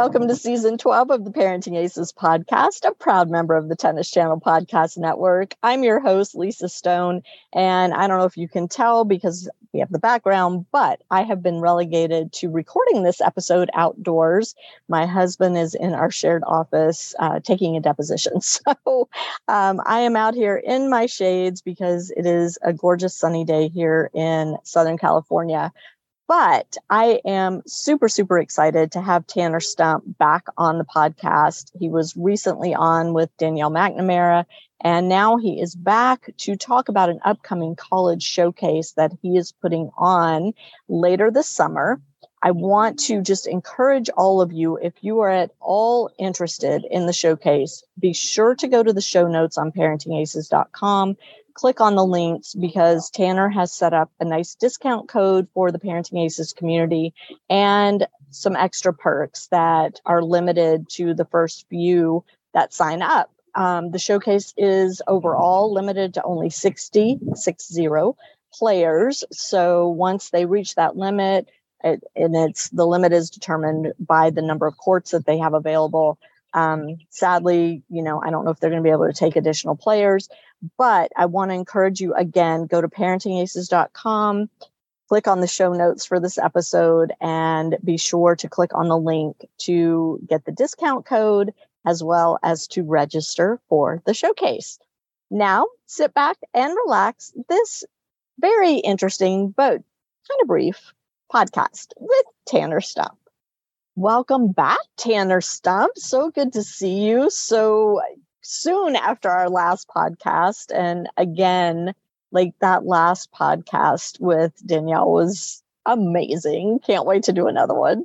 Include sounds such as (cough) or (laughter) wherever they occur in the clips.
Welcome to season 12 of the Parenting Aces podcast, a proud member of the Tennis Channel Podcast Network. I'm your host, Lisa Stone. And I don't know if you can tell because we have the background, but I have been relegated to recording this episode outdoors. My husband is in our shared office uh, taking a deposition. (laughs) So um, I am out here in my shades because it is a gorgeous sunny day here in Southern California. But I am super, super excited to have Tanner Stump back on the podcast. He was recently on with Danielle McNamara, and now he is back to talk about an upcoming college showcase that he is putting on later this summer. I want to just encourage all of you, if you are at all interested in the showcase, be sure to go to the show notes on parentingaces.com click on the links because Tanner has set up a nice discount code for the Parenting Aces community and some extra perks that are limited to the first few that sign up. Um, the showcase is overall limited to only 60, 60 players. So once they reach that limit, it, and it's the limit is determined by the number of courts that they have available. Um, sadly, you know, I don't know if they're going to be able to take additional players, but I want to encourage you again go to parentingaces.com, click on the show notes for this episode, and be sure to click on the link to get the discount code as well as to register for the showcase. Now, sit back and relax. This very interesting but kind of brief podcast with Tanner Stump. Welcome back, Tanner Stump. So good to see you. So soon after our last podcast. And again, like that last podcast with Danielle was amazing. Can't wait to do another one.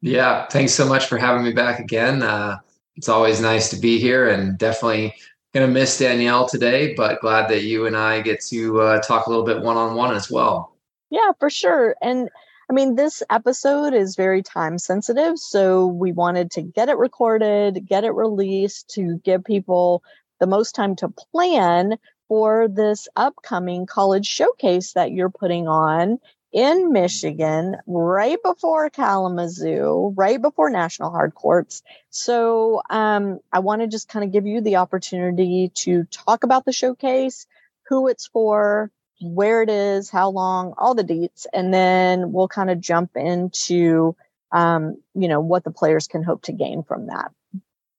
Yeah. Thanks so much for having me back again. Uh, it's always nice to be here and definitely going to miss Danielle today, but glad that you and I get to uh, talk a little bit one on one as well. Yeah, for sure. And I mean, this episode is very time sensitive. So we wanted to get it recorded, get it released to give people the most time to plan for this upcoming college showcase that you're putting on in Michigan right before Kalamazoo, right before National Hard Courts. So um, I want to just kind of give you the opportunity to talk about the showcase, who it's for, where it is, how long, all the deets, and then we'll kind of jump into um, you know what the players can hope to gain from that.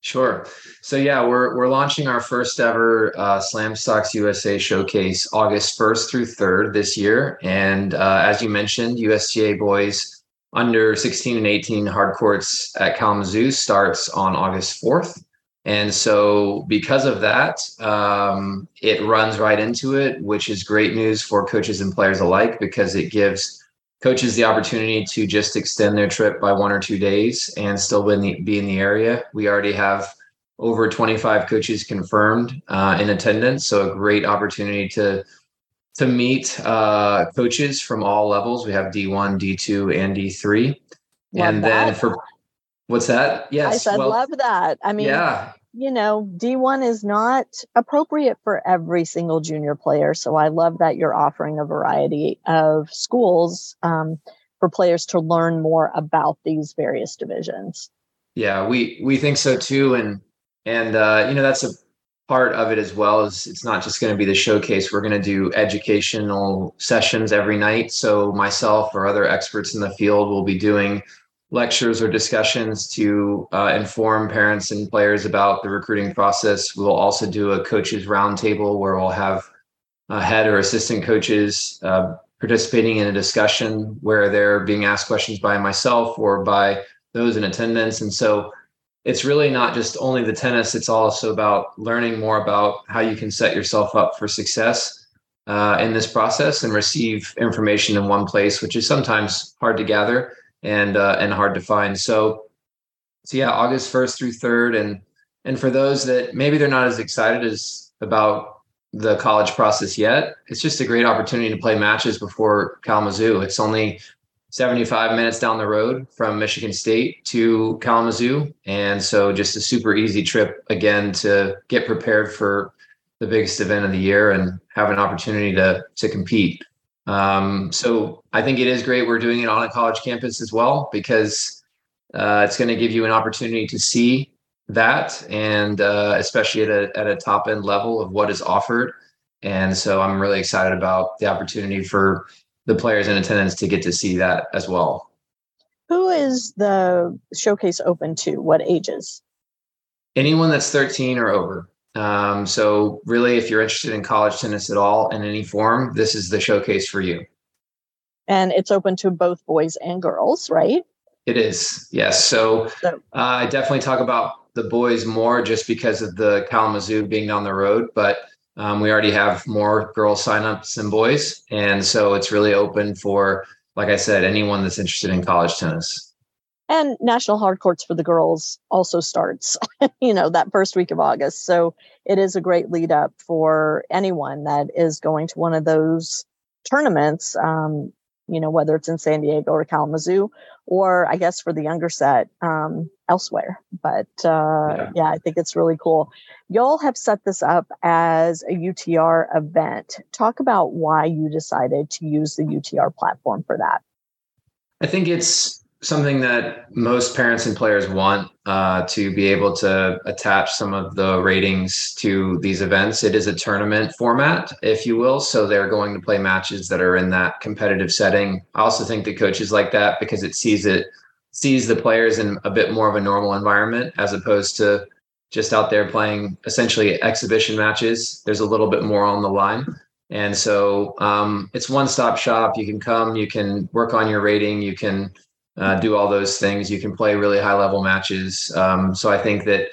Sure. So yeah, we're we're launching our first ever uh, Slamstox USA showcase August first through third this year, and uh, as you mentioned, USTA boys under 16 and 18 hard courts at Kalamazoo starts on August 4th. And so, because of that, um, it runs right into it, which is great news for coaches and players alike because it gives coaches the opportunity to just extend their trip by one or two days and still be in the, be in the area. We already have over 25 coaches confirmed uh, in attendance, so a great opportunity to to meet uh, coaches from all levels. We have D1, D2, and D3. Love and that. then for what's that? Yes. I said, well, love that. I mean, yeah, you know, D1 is not appropriate for every single junior player. So I love that you're offering a variety of schools um, for players to learn more about these various divisions. Yeah, we we think so too, and and uh, you know that's a part of it as well. Is it's not just going to be the showcase. We're going to do educational sessions every night. So myself or other experts in the field will be doing lectures or discussions to uh, inform parents and players about the recruiting process. We'll also do a coaches roundtable where we'll have a head or assistant coaches uh, participating in a discussion where they're being asked questions by myself or by those in attendance. And so it's really not just only the tennis, it's also about learning more about how you can set yourself up for success uh, in this process and receive information in one place, which is sometimes hard to gather and uh, and hard to find. So so yeah, August first through third, and and for those that maybe they're not as excited as about the college process yet, it's just a great opportunity to play matches before Kalamazoo. It's only 75 minutes down the road from Michigan State to Kalamazoo. And so just a super easy trip again to get prepared for the biggest event of the year and have an opportunity to to compete. Um, so I think it is great we're doing it on a college campus as well because uh, it's going to give you an opportunity to see that and uh, especially at a, at a top end level of what is offered. And so I'm really excited about the opportunity for the players in attendance to get to see that as well. Who is the showcase open to? What ages? Anyone that's 13 or over. Um, so really, if you're interested in college tennis at all in any form, this is the showcase for you. And it's open to both boys and girls, right? It is, yes. So, uh, I definitely talk about the boys more just because of the Kalamazoo being down the road, but um, we already have more girls signups than boys, and so it's really open for, like I said, anyone that's interested in college tennis. And National Hard Courts for the girls also starts, (laughs) you know, that first week of August. So it is a great lead up for anyone that is going to one of those tournaments. Um, you know, whether it's in San Diego or Kalamazoo, or I guess for the younger set um, elsewhere. But uh, yeah. yeah, I think it's really cool. Y'all have set this up as a UTR event. Talk about why you decided to use the UTR platform for that. I think it's something that most parents and players want uh, to be able to attach some of the ratings to these events. It is a tournament format, if you will. So they're going to play matches that are in that competitive setting. I also think the coaches like that because it sees it sees the players in a bit more of a normal environment as opposed to just out there playing essentially exhibition matches. There's a little bit more on the line. And so um, it's one stop shop. You can come, you can work on your rating, you can uh, do all those things. You can play really high level matches. Um, so I think that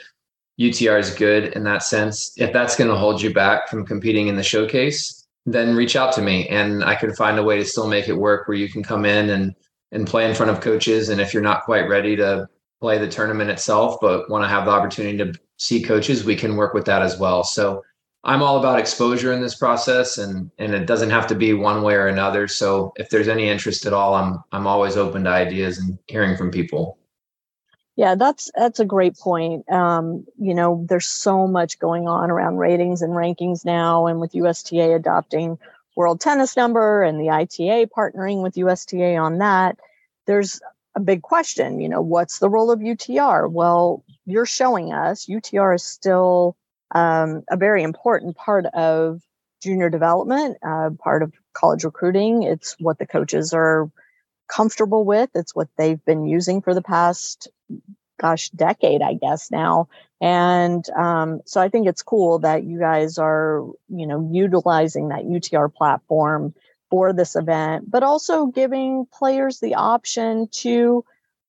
UTR is good in that sense. If that's going to hold you back from competing in the showcase, then reach out to me and I can find a way to still make it work where you can come in and and play in front of coaches. And if you're not quite ready to play the tournament itself, but want to have the opportunity to see coaches, we can work with that as well. So I'm all about exposure in this process and and it doesn't have to be one way or another. So if there's any interest at all, I'm I'm always open to ideas and hearing from people. Yeah, that's that's a great point. Um, you know, there's so much going on around ratings and rankings now, and with USTA adopting World Tennis Number and the ITA partnering with USTA on that, there's a big question. You know, what's the role of UTR? Well, you're showing us UTR is still um, a very important part of junior development, uh, part of college recruiting. It's what the coaches are comfortable with. It's what they've been using for the past, gosh, decade, I guess now. And um, so I think it's cool that you guys are, you know, utilizing that UTR platform for this event, but also giving players the option to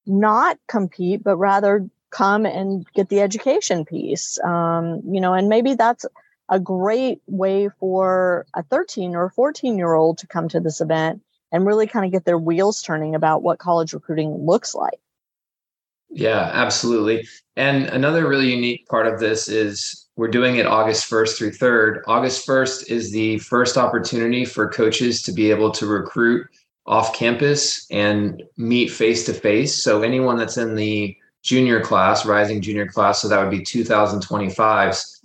not compete, but rather come and get the education piece um, you know and maybe that's a great way for a 13 or 14 year old to come to this event and really kind of get their wheels turning about what college recruiting looks like. Yeah absolutely. And another really unique part of this is we're doing it august 1st through 3rd august 1st is the first opportunity for coaches to be able to recruit off campus and meet face to face. So anyone that's in the junior class, rising junior class. So that would be 2025s.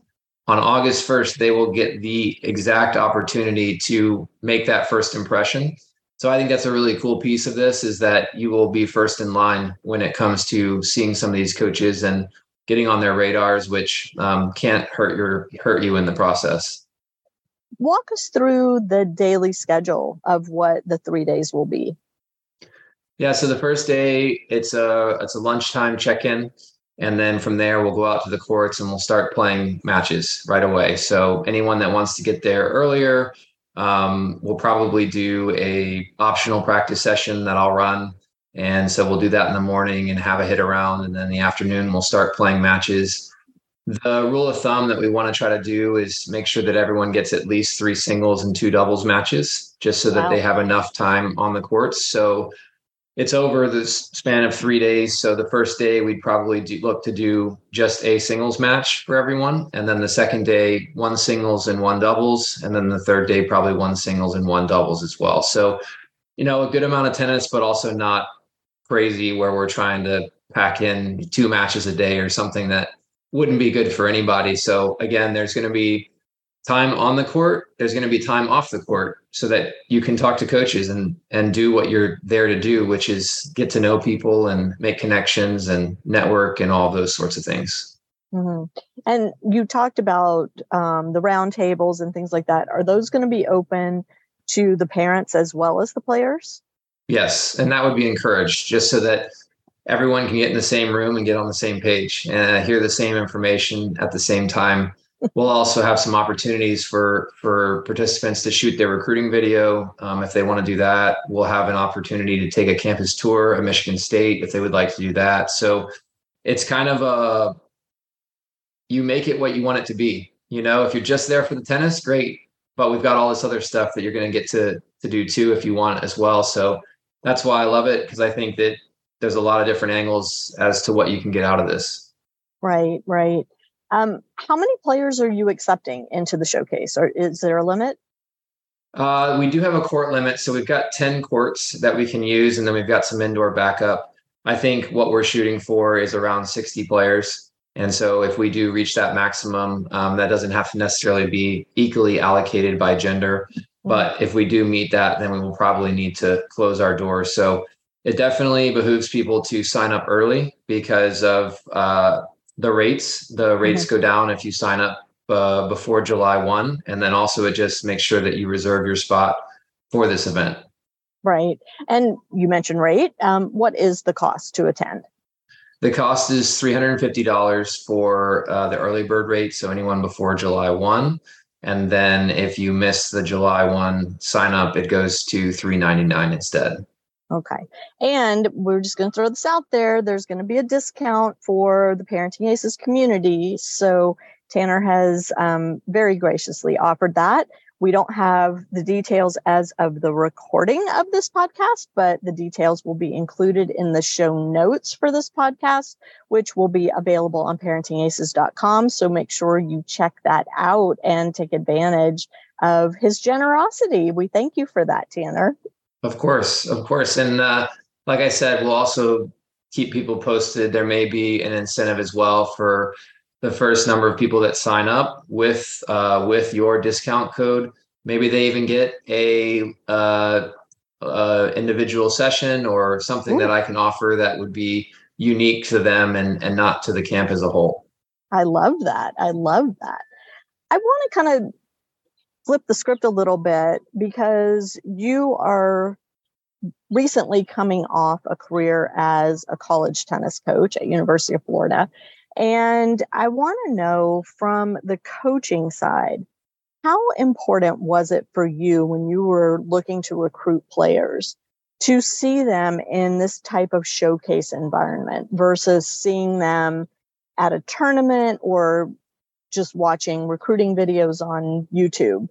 On August 1st, they will get the exact opportunity to make that first impression. So I think that's a really cool piece of this is that you will be first in line when it comes to seeing some of these coaches and getting on their radars, which um, can't hurt your hurt you in the process. Walk us through the daily schedule of what the three days will be. Yeah, so the first day it's a it's a lunchtime check-in, and then from there we'll go out to the courts and we'll start playing matches right away. So anyone that wants to get there earlier, um, we'll probably do a optional practice session that I'll run, and so we'll do that in the morning and have a hit around, and then the afternoon we'll start playing matches. The rule of thumb that we want to try to do is make sure that everyone gets at least three singles and two doubles matches, just so wow. that they have enough time on the courts. So it's over the span of three days. So the first day we'd probably do, look to do just a singles match for everyone, and then the second day one singles and one doubles, and then the third day probably one singles and one doubles as well. So you know, a good amount of tennis, but also not crazy where we're trying to pack in two matches a day or something that wouldn't be good for anybody. So again, there's going to be time on the court, there's going to be time off the court so that you can talk to coaches and and do what you're there to do, which is get to know people and make connections and network and all those sorts of things. Mm-hmm. And you talked about um, the roundtables and things like that. Are those going to be open to the parents as well as the players? Yes, and that would be encouraged just so that everyone can get in the same room and get on the same page and hear the same information at the same time. We'll also have some opportunities for for participants to shoot their recruiting video um, if they want to do that. We'll have an opportunity to take a campus tour of Michigan State if they would like to do that. So it's kind of a you make it what you want it to be. You know, if you're just there for the tennis, great. But we've got all this other stuff that you're going to get to to do too if you want as well. So that's why I love it because I think that there's a lot of different angles as to what you can get out of this. Right, right. Um, how many players are you accepting into the showcase? Or is there a limit? Uh, we do have a court limit, so we've got ten courts that we can use, and then we've got some indoor backup. I think what we're shooting for is around 60 players. And so if we do reach that maximum, um, that doesn't have to necessarily be equally allocated by gender. But if we do meet that, then we will probably need to close our doors. So it definitely behooves people to sign up early because of uh, the rates. The rates go down if you sign up uh, before July 1. And then also it just makes sure that you reserve your spot for this event. Right. And you mentioned rate. Um, what is the cost to attend? The cost is $350 for uh, the early bird rate. So anyone before July 1. And then if you miss the July 1 sign up, it goes to 399 instead. Okay. And we're just going to throw this out there. There's going to be a discount for the Parenting Aces community. So Tanner has um, very graciously offered that. We don't have the details as of the recording of this podcast, but the details will be included in the show notes for this podcast, which will be available on parentingaces.com. So make sure you check that out and take advantage of his generosity. We thank you for that, Tanner. Of course, of course. And uh, like I said, we'll also keep people posted. There may be an incentive as well for the first number of people that sign up with uh, with your discount code. Maybe they even get a uh, uh, individual session or something Ooh. that I can offer that would be unique to them and and not to the camp as a whole. I love that. I love that. I want to kind of flip the script a little bit because you are recently coming off a career as a college tennis coach at University of Florida. And I want to know from the coaching side, how important was it for you when you were looking to recruit players to see them in this type of showcase environment versus seeing them at a tournament or just watching recruiting videos on YouTube?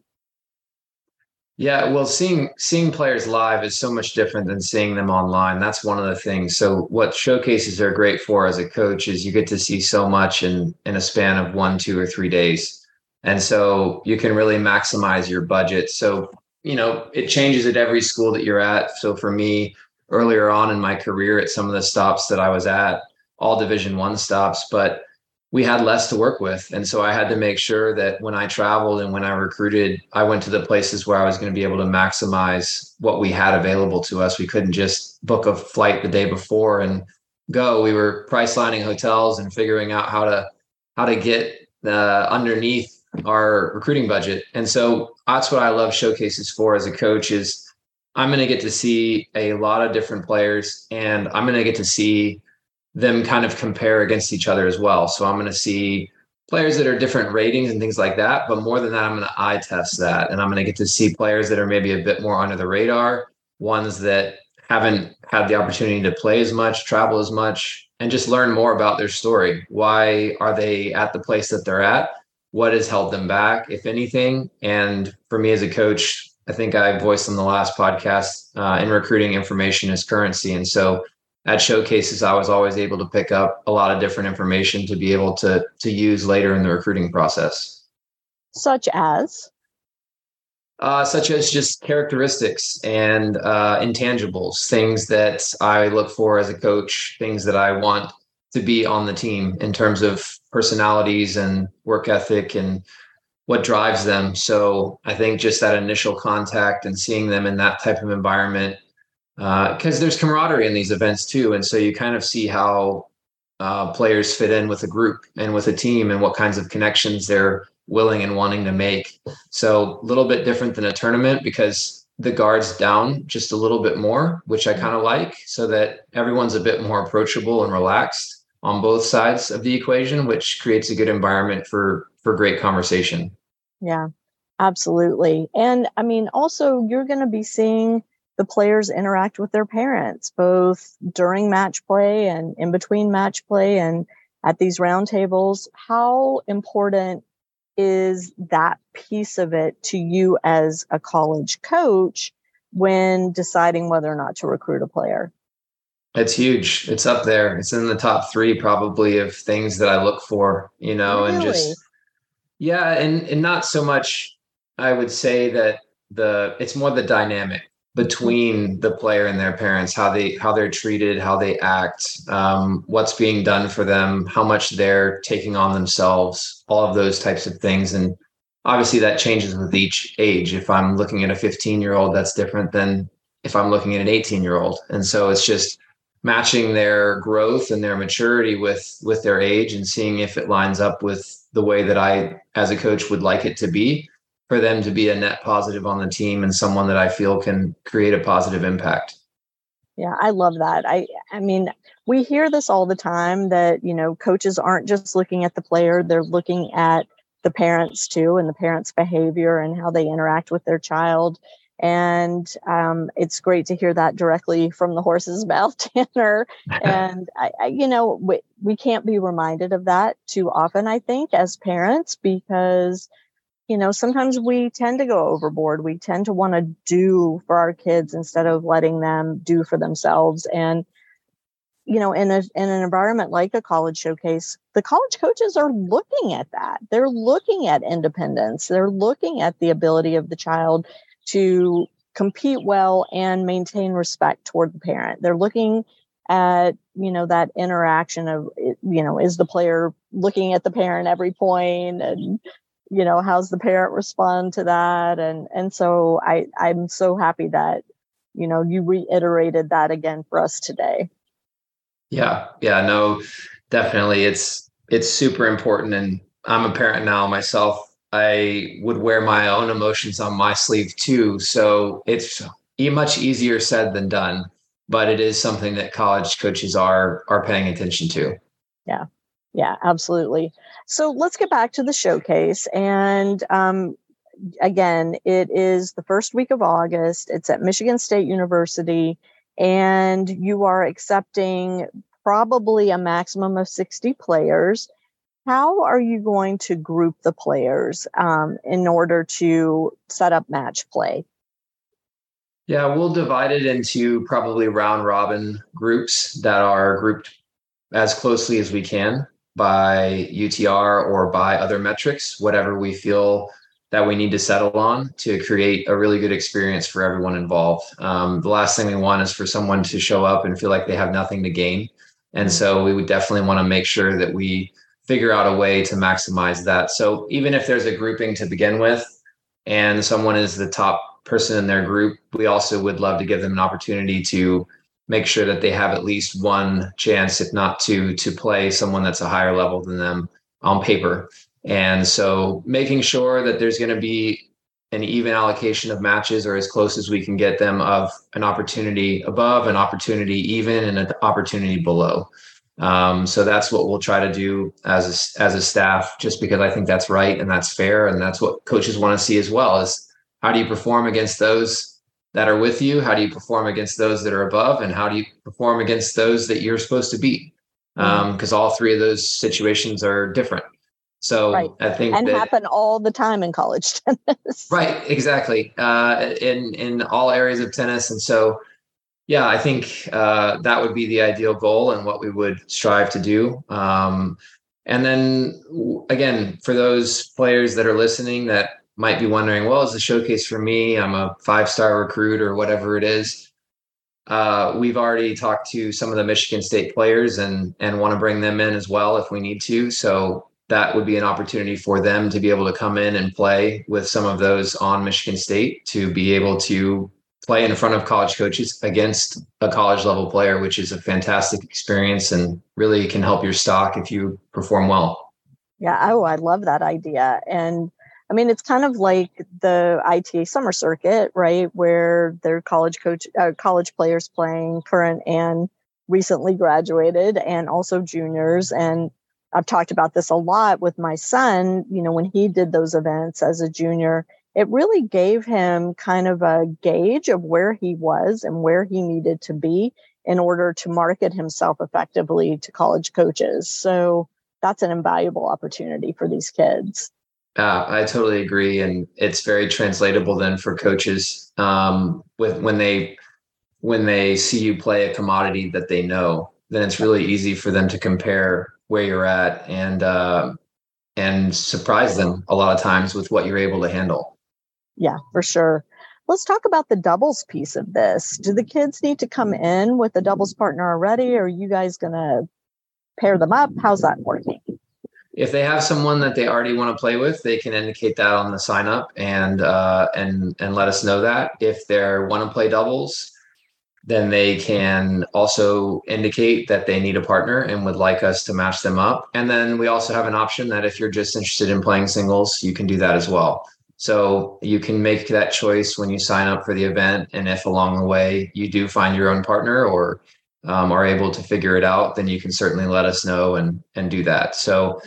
Yeah, well, seeing seeing players live is so much different than seeing them online. That's one of the things. So, what showcases are great for as a coach is you get to see so much in in a span of one, two, or three days, and so you can really maximize your budget. So, you know, it changes at every school that you're at. So, for me, earlier on in my career, at some of the stops that I was at, all Division One stops, but we had less to work with. And so I had to make sure that when I traveled and when I recruited, I went to the places where I was going to be able to maximize what we had available to us. We couldn't just book a flight the day before and go. We were price lining hotels and figuring out how to how to get uh, underneath our recruiting budget. And so that's what I love showcases for as a coach is I'm going to get to see a lot of different players and I'm going to get to see them kind of compare against each other as well. So I'm going to see players that are different ratings and things like that. But more than that, I'm going to eye test that. And I'm going to get to see players that are maybe a bit more under the radar, ones that haven't had the opportunity to play as much, travel as much, and just learn more about their story. Why are they at the place that they're at? What has held them back, if anything? And for me as a coach, I think I voiced on the last podcast uh, in recruiting information is currency. And so at showcases, I was always able to pick up a lot of different information to be able to to use later in the recruiting process. Such as uh, such as just characteristics and uh, intangibles, things that I look for as a coach, things that I want to be on the team in terms of personalities and work ethic and what drives them. So I think just that initial contact and seeing them in that type of environment, because uh, there's camaraderie in these events too, and so you kind of see how uh, players fit in with a group and with a team and what kinds of connections they're willing and wanting to make. So a little bit different than a tournament because the guards down just a little bit more, which I kind of like, so that everyone's a bit more approachable and relaxed on both sides of the equation, which creates a good environment for for great conversation. Yeah, absolutely. And I mean, also you're going to be seeing the players interact with their parents both during match play and in between match play and at these roundtables. How important is that piece of it to you as a college coach when deciding whether or not to recruit a player? It's huge. It's up there. It's in the top three probably of things that I look for, you know, really? and just yeah, and and not so much I would say that the it's more the dynamic between the player and their parents how they how they're treated how they act um, what's being done for them how much they're taking on themselves all of those types of things. And obviously that changes with each age. If i'm looking at a 15 year old that's different than if i'm looking at an 18 year old and so it's just matching their growth and their maturity with with their age and seeing if it lines up with the way that i as a coach would like it to be for them to be a net positive on the team and someone that I feel can create a positive impact. Yeah, I love that. I I mean, we hear this all the time that, you know, coaches aren't just looking at the player, they're looking at the parents too and the parents' behavior and how they interact with their child. And um, it's great to hear that directly from the horse's (laughs) mouth, Tanner. and I, I, you know, we, we can't be reminded of that too often, I think, as parents, because you know, sometimes we tend to go overboard. We tend to want to do for our kids instead of letting them do for themselves. And, you know, in a in an environment like a college showcase, the college coaches are looking at that. They're looking at independence. They're looking at the ability of the child to compete well and maintain respect toward the parent. They're looking at you know that interaction of you know is the player looking at the parent every point and you know how's the parent respond to that? And and so i i'm so happy that you know you reiterated that again for us today. Yeah yeah no definitely. It's it's super important and i'm a parent now myself. I would wear my own emotions on my sleeve too so it's much easier said than done but it is something that college coaches are are paying attention to. Yeah yeah, absolutely. So let's get back to the showcase. And um, again, it is the first week of August. It's at Michigan State University, and you are accepting probably a maximum of 60 players. How are you going to group the players um, in order to set up match play? Yeah, we'll divide it into probably round robin groups that are grouped as closely as we can by UTR or by other metrics, whatever we feel that we need to settle on to create a really good experience for everyone involved. Um, the last thing we want is for someone to show up and feel like they have nothing to gain. And so we would definitely want to make sure that we figure out a way to maximize that. So even if there's a grouping to begin with and someone is the top person in their group, we also would love to give them an opportunity to make sure that they have at least one chance, if not two, to play someone that's a higher level than them on paper. And so making sure that there's going to be an even allocation of matches or as close as we can get them of an opportunity above, an opportunity even, and an opportunity below. Um, so that's what we'll try to do as a, as a staff, just because I think that's right and that's fair, and that's what coaches want to see as well. Is how do you perform against those that are with you? How do you perform against those that are above? And how do you perform against those that you're supposed to beat? Because um, all three of those situations are different. So right. I think and that, happen all the time in college (laughs) tennis. Right, exactly. Uh, in in all areas of tennis, and so yeah, I think uh, that would be the ideal goal and what we would strive to do. Um, and then again, for those players that are listening that might be wondering, well, is the showcase for me? I'm a five star recruit or whatever it is. Uh, we've already talked to some of the Michigan State players and and want to bring them in as well if we need to. So that would be an opportunity for them to be able to come in and play with some of those on Michigan State to be able to play in front of college coaches against a college level player, which is a fantastic experience and really can help your stock if you perform well. Yeah, oh, I love that idea. And I mean, it's kind of like the ITA summer circuit, right? Where they're college coach, uh, college players playing current and recently graduated, and also juniors. And I've talked about this a lot with my son. You know, when he did those events as a junior, it really gave him kind of a gauge of where he was and where he needed to be in order to market himself effectively to college coaches. So that's an invaluable opportunity for these kids. Uh, I totally agree, and it's very translatable then for coaches um, with when they when they see you play a commodity that they know. Then it's really easy for them to compare where you're at and uh, and surprise them a lot of times with what you're able to handle. Yeah, for sure. Let's talk about the doubles piece of this. Do the kids need to come in with a doubles partner already, or are you guys going to pair them up? How's that working? If they have someone that they already want to play with, they can indicate that on the sign up and uh, and and let us know that. If they want to play doubles, then they can also indicate that they need a partner and would like us to match them up. And then we also have an option that if you're just interested in playing singles, you can do that as well. So you can make that choice when you sign up for the event. And if along the way you do find your own partner or um, are able to figure it out, then you can certainly let us know and and do that. So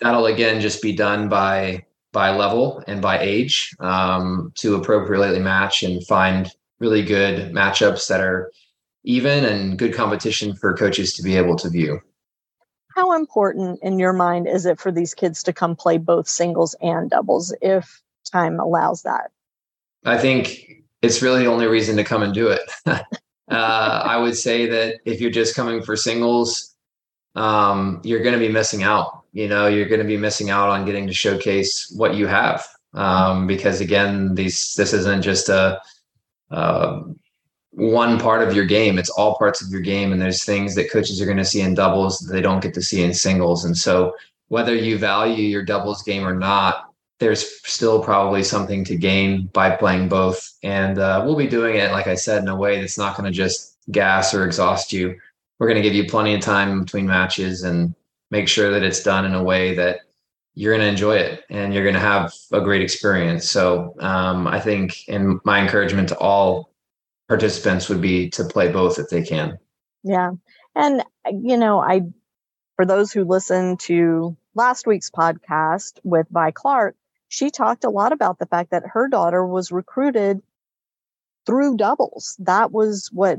that'll again just be done by by level and by age um, to appropriately match and find really good matchups that are even and good competition for coaches to be able to view. How important in your mind is it for these kids to come play both singles and doubles if time allows that? I think it's really the only reason to come and do it. (laughs) uh, I would say that if you're just coming for singles, um, you're going to be missing out you know you're going to be missing out on getting to showcase what you have. Um, because again these this isn't just a uh, one part of your game. It's all parts of your game and there's things that coaches are going to see in doubles that they don't get to see in singles. And so whether you value your doubles game or not there's still probably something to gain by playing both. And uh, we'll be doing it like i said in a way that's not going to just gas or exhaust you we're going to give you plenty of time between matches and make sure that it's done in a way that you're going to enjoy it and you're going to have a great experience. So um, I think, and my encouragement to all participants would be to play both if they can. Yeah. And, you know, I, for those who listened to last week's podcast with Vi Clark, she talked a lot about the fact that her daughter was recruited through doubles. That was what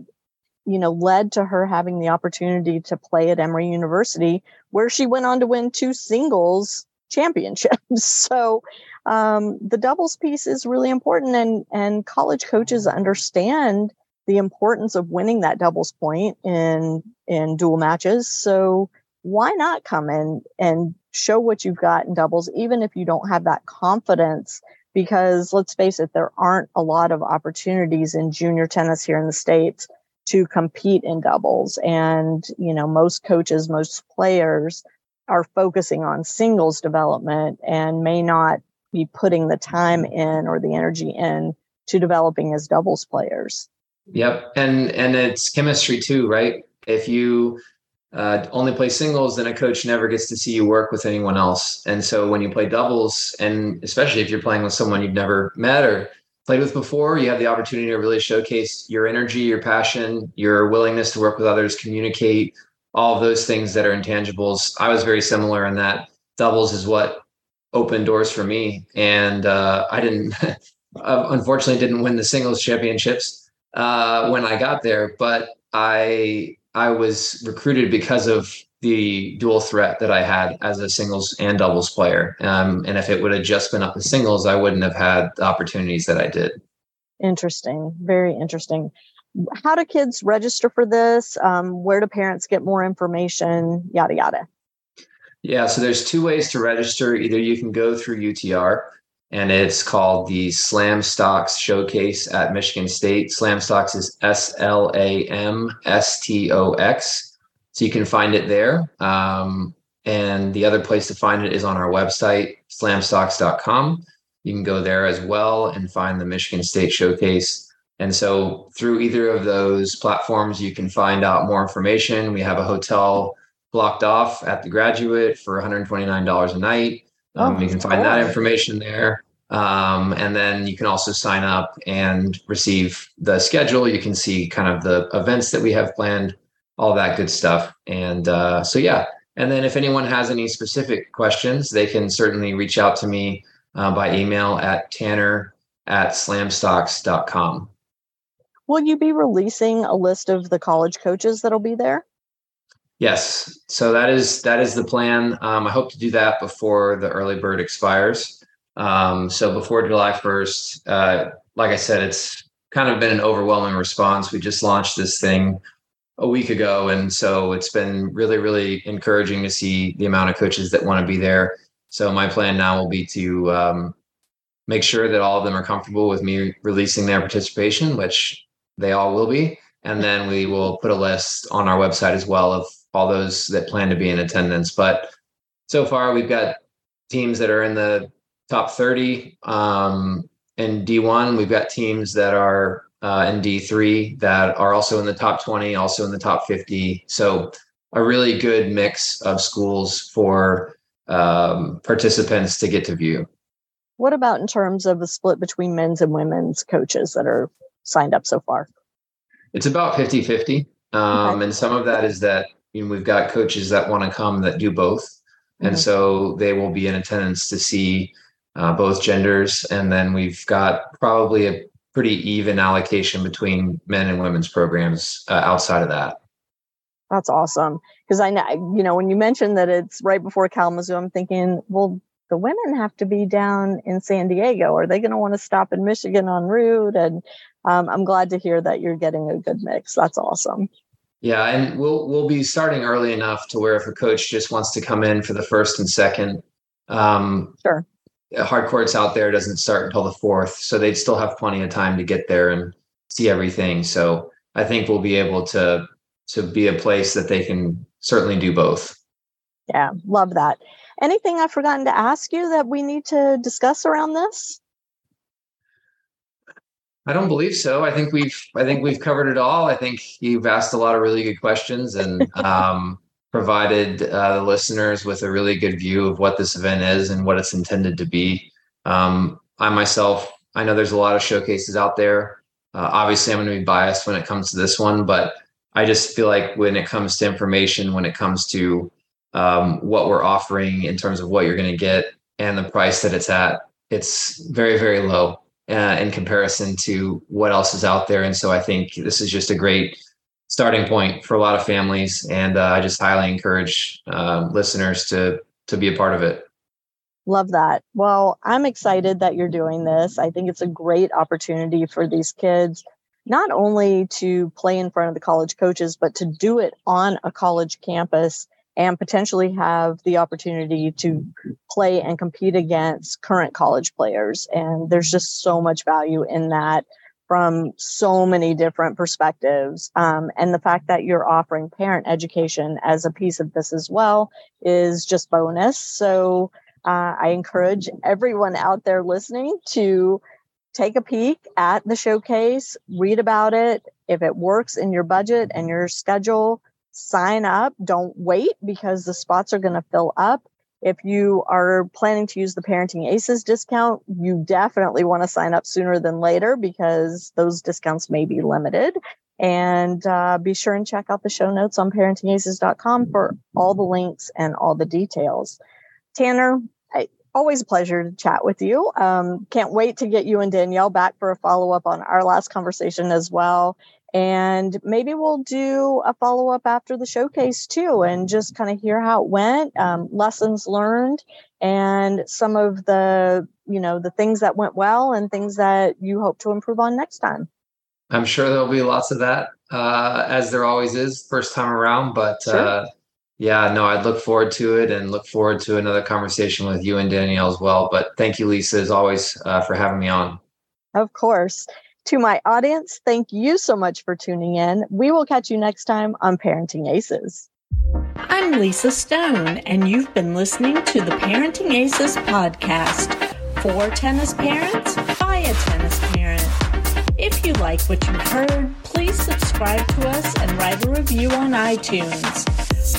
you know, led to her having the opportunity to play at Emory University, where she went on to win two singles championships. (laughs) So um, the doubles piece is really important, and and college coaches understand the importance of winning that doubles point in in dual matches. So why not come in and show what you've got in doubles, even if you don't have that confidence? Because let's face it, there aren't a lot of opportunities in junior tennis here in the States to compete in doubles. And, you know, most coaches, most players are focusing on singles development and may not be putting the time in or the energy in to developing as doubles players. Yep. And and it's chemistry too, right? If you uh, only play singles, then a coach never gets to see you work with anyone else. And so when you play doubles, and especially if you're playing with someone you've never met or played with before, you have the opportunity to really showcase your energy, your passion, your willingness to work with others, communicate, all of those things that are intangibles. I was very similar in that doubles is what opened doors for me. And uh, I didn't, (laughs) unfortunately, didn't win the singles championships uh, when I got there, but I I was recruited because of the dual threat that I had as a singles and doubles player. Um, and if it would have just been up to singles, I wouldn't have had the opportunities that I did. Interesting. Very interesting. How do kids register for this? Um, where do parents get more information? Yada, yada. Yeah, so there's two ways to register. Either you can go through UTR and it's called the Slamstox Showcase at Michigan State. Slamstox is S L A M S T O X. So you can find it there. Um, and the other place to find it is on our website, slamstox.com. You can go there as well and find the Michigan State Showcase. And so through either of those platforms, you can find out more information. We have a hotel blocked off at the graduate for $129 a night. Um, oh, you can find that information there. Um, and then you can also sign up and receive the schedule. You can see kind of the events that we have planned, all that good stuff. And uh, so, yeah. And then if anyone has any specific questions, they can certainly reach out to me uh, by email at tanner at slamstox.com. Will you be releasing a list of the college coaches that'll be there? Yes. So that is that is the plan. Um, I hope to do that before the early bird expires. Um, so before July 1st, uh, like I said, it's kind of been an overwhelming response. We just launched this thing a week ago. And so it's been really, really encouraging to see the amount of coaches that want to be there. So my plan now will be to um, make sure that all of them are comfortable with me releasing their participation, which they all will be. And then we will put a list on our website as well of all those that plan to be in attendance. But so far, we've got teams that are in the top 30 um, in D1. We've got teams that are uh, in D3 that are also in the top 20, also in the top 50. So a really good mix of schools for um, participants to get to view. What about in terms of the split between men's and women's coaches that are signed up so far? It's about 50 50. Um, okay. And some of that is that you know, we've got coaches that want to come that do both. Mm-hmm. And so they will be in attendance to see uh, both genders. And then we've got probably a pretty even allocation between men and women's programs uh, outside of that. That's awesome. Because I know, you know, when you mentioned that it's right before Kalamazoo, I'm thinking, well, the women have to be down in San Diego. Are they going to want to stop in Michigan en route? And um, I'm glad to hear that you're getting a good mix. That's awesome. Yeah, and we'll we'll be starting early enough to where if a coach just wants to come in for the first and second, um, sure, hard courts out there doesn't start until the fourth, so they'd still have plenty of time to get there and see everything. So I think we'll be able to to be a place that they can certainly do both. Yeah, love that. Anything I've forgotten to ask you that we need to discuss around this? I don't believe so. I think we've I think we've covered it all. I think you've asked a lot of really good questions and (laughs) um, provided uh, the listeners with a really good view of what this event is and what it's intended to be. Um, I myself, I know there's a lot of showcases out there. Uh, obviously, I'm going to be biased when it comes to this one, but I just feel like when it comes to information, when it comes to um, what we're offering in terms of what you're going to get and the price that it's at, it's very, very low uh, in comparison to what else is out there. And so I think this is just a great starting point for a lot of families. And uh, I just highly encourage uh, listeners to to be a part of it. Love that. Well, I'm excited that you're doing this. I think it's a great opportunity for these kids not only to play in front of the college coaches, but to do it on a college campus and potentially have the opportunity to play and compete against current college players. And there's just so much value in that from so many different perspectives. Um, and the fact that you're offering parent education as a piece of this as well is just bonus. So uh, I encourage everyone out there listening to take a peek at the showcase, read about it. If it works in your budget and your schedule, sign up. Don't wait because the spots are going to fill up. If you are planning to use the Parenting Aces discount, you definitely want to sign up sooner than later because those discounts may be limited. And uh, be sure and check out the show notes on parentingaces.com for all the links and all the details. Tanner, I, always a pleasure to chat with you. Um, can't wait to get you and Danielle back for a follow up on our last conversation as well and maybe we'll do a follow up after the showcase too and just kind of hear how it went um, lessons learned and some of the you know the things that went well and things that you hope to improve on next time i'm sure there'll be lots of that uh, as there always is first time around but sure. uh, Yeah, no, I'd look forward to it and look forward to another conversation with you and Danielle as well. But thank you, Lisa, as always, uh, for having me on. Of course. To my audience, thank you so much for tuning in. We will catch you next time on Parenting Aces. I'm Lisa Stone, and you've been listening to the Parenting Aces podcast for tennis parents by a tennis parent. If you like what you've heard, please subscribe to us and write a review on iTunes.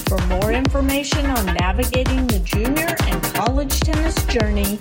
For more information on navigating the junior and college tennis journey,